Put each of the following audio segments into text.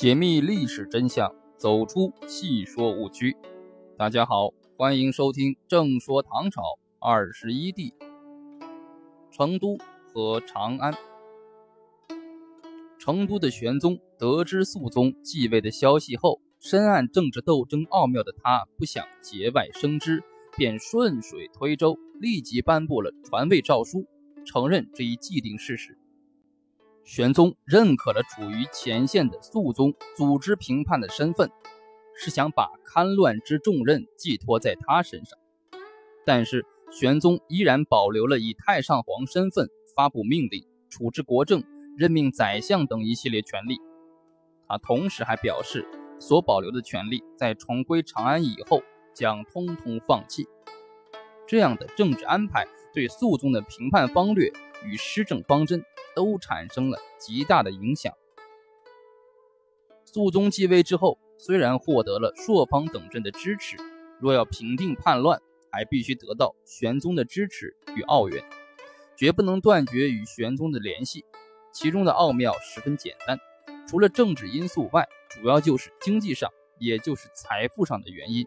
解密历史真相，走出戏说误区。大家好，欢迎收听《正说唐朝二十一帝》。成都和长安。成都的玄宗得知肃宗继位的消息后，深谙政治斗争奥妙的他，不想节外生枝，便顺水推舟，立即颁布了传位诏书，承认这一既定事实。玄宗认可了处于前线的肃宗组织评判的身份，是想把勘乱之重任寄托在他身上。但是玄宗依然保留了以太上皇身份发布命令、处置国政、任命宰相等一系列权利。他同时还表示，所保留的权利在重归长安以后将通通放弃。这样的政治安排对肃宗的评判方略与施政方针。都产生了极大的影响。肃宗继位之后，虽然获得了朔方等镇的支持，若要平定叛乱，还必须得到玄宗的支持与奥援，绝不能断绝与玄宗的联系。其中的奥妙十分简单，除了政治因素外，主要就是经济上，也就是财富上的原因。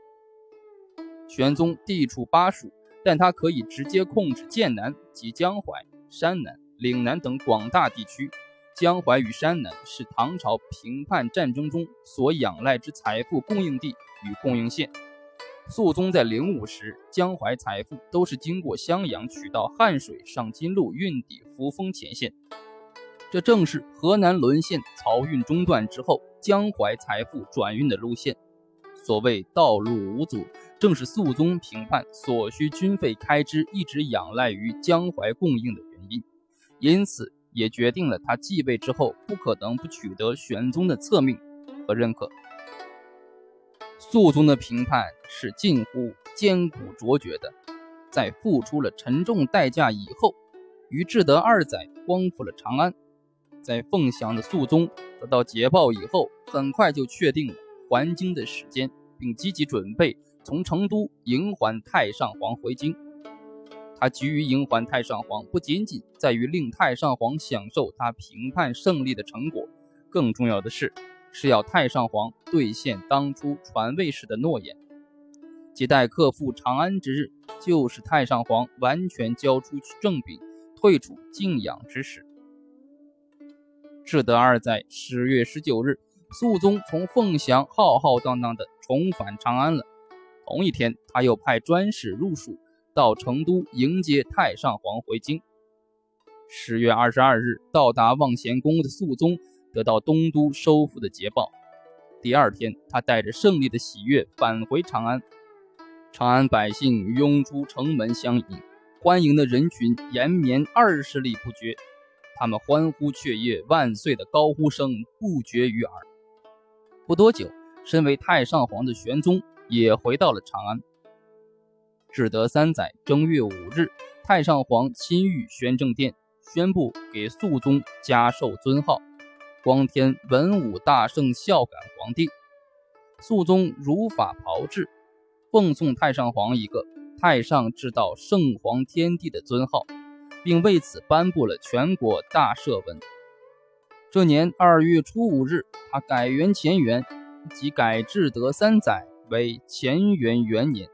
玄宗地处巴蜀，但他可以直接控制剑南及江淮、山南。岭南等广大地区，江淮与山南是唐朝平叛战争中所仰赖之财富供应地与供应线。肃宗在灵武时，江淮财富都是经过襄阳取到汉水上金路运抵扶风前线，这正是河南沦陷、漕运中断之后，江淮财富转运的路线。所谓道路无阻，正是肃宗平叛所需军费开支一直仰赖于江淮供应的原因。因此，也决定了他继位之后不可能不取得玄宗的册命和认可。肃宗的评判是近乎艰苦卓绝的，在付出了沉重代价以后，于至德二载光复了长安。在凤翔的肃宗得到捷报以后，很快就确定了还京的时间，并积极准备从成都迎还太上皇回京。他急于迎还太上皇，不仅仅在于令太上皇享受他评判胜利的成果，更重要的是，是要太上皇兑现当初传位时的诺言，即待克复长安之日，就是太上皇完全交出政柄、退出静养之时。至德二载十月十九日，肃宗从凤翔浩浩荡荡地重返长安了。同一天，他又派专使入蜀。到成都迎接太上皇回京。十月二十二日到达望贤宫的肃宗得到东都收复的捷报。第二天，他带着胜利的喜悦返回长安。长安百姓拥出城门相迎，欢迎的人群延绵二十里不绝。他们欢呼雀跃、万岁的高呼声不绝于耳。不多久，身为太上皇的玄宗也回到了长安。至德三载正月五日，太上皇亲御宣政殿，宣布给肃宗加授尊号“光天文武大圣孝感皇帝”。肃宗如法炮制，奉送太上皇一个“太上至道圣皇天帝”的尊号，并为此颁布了全国大赦文。这年二月初五日，他改元乾元，即改至德三载为乾元元年。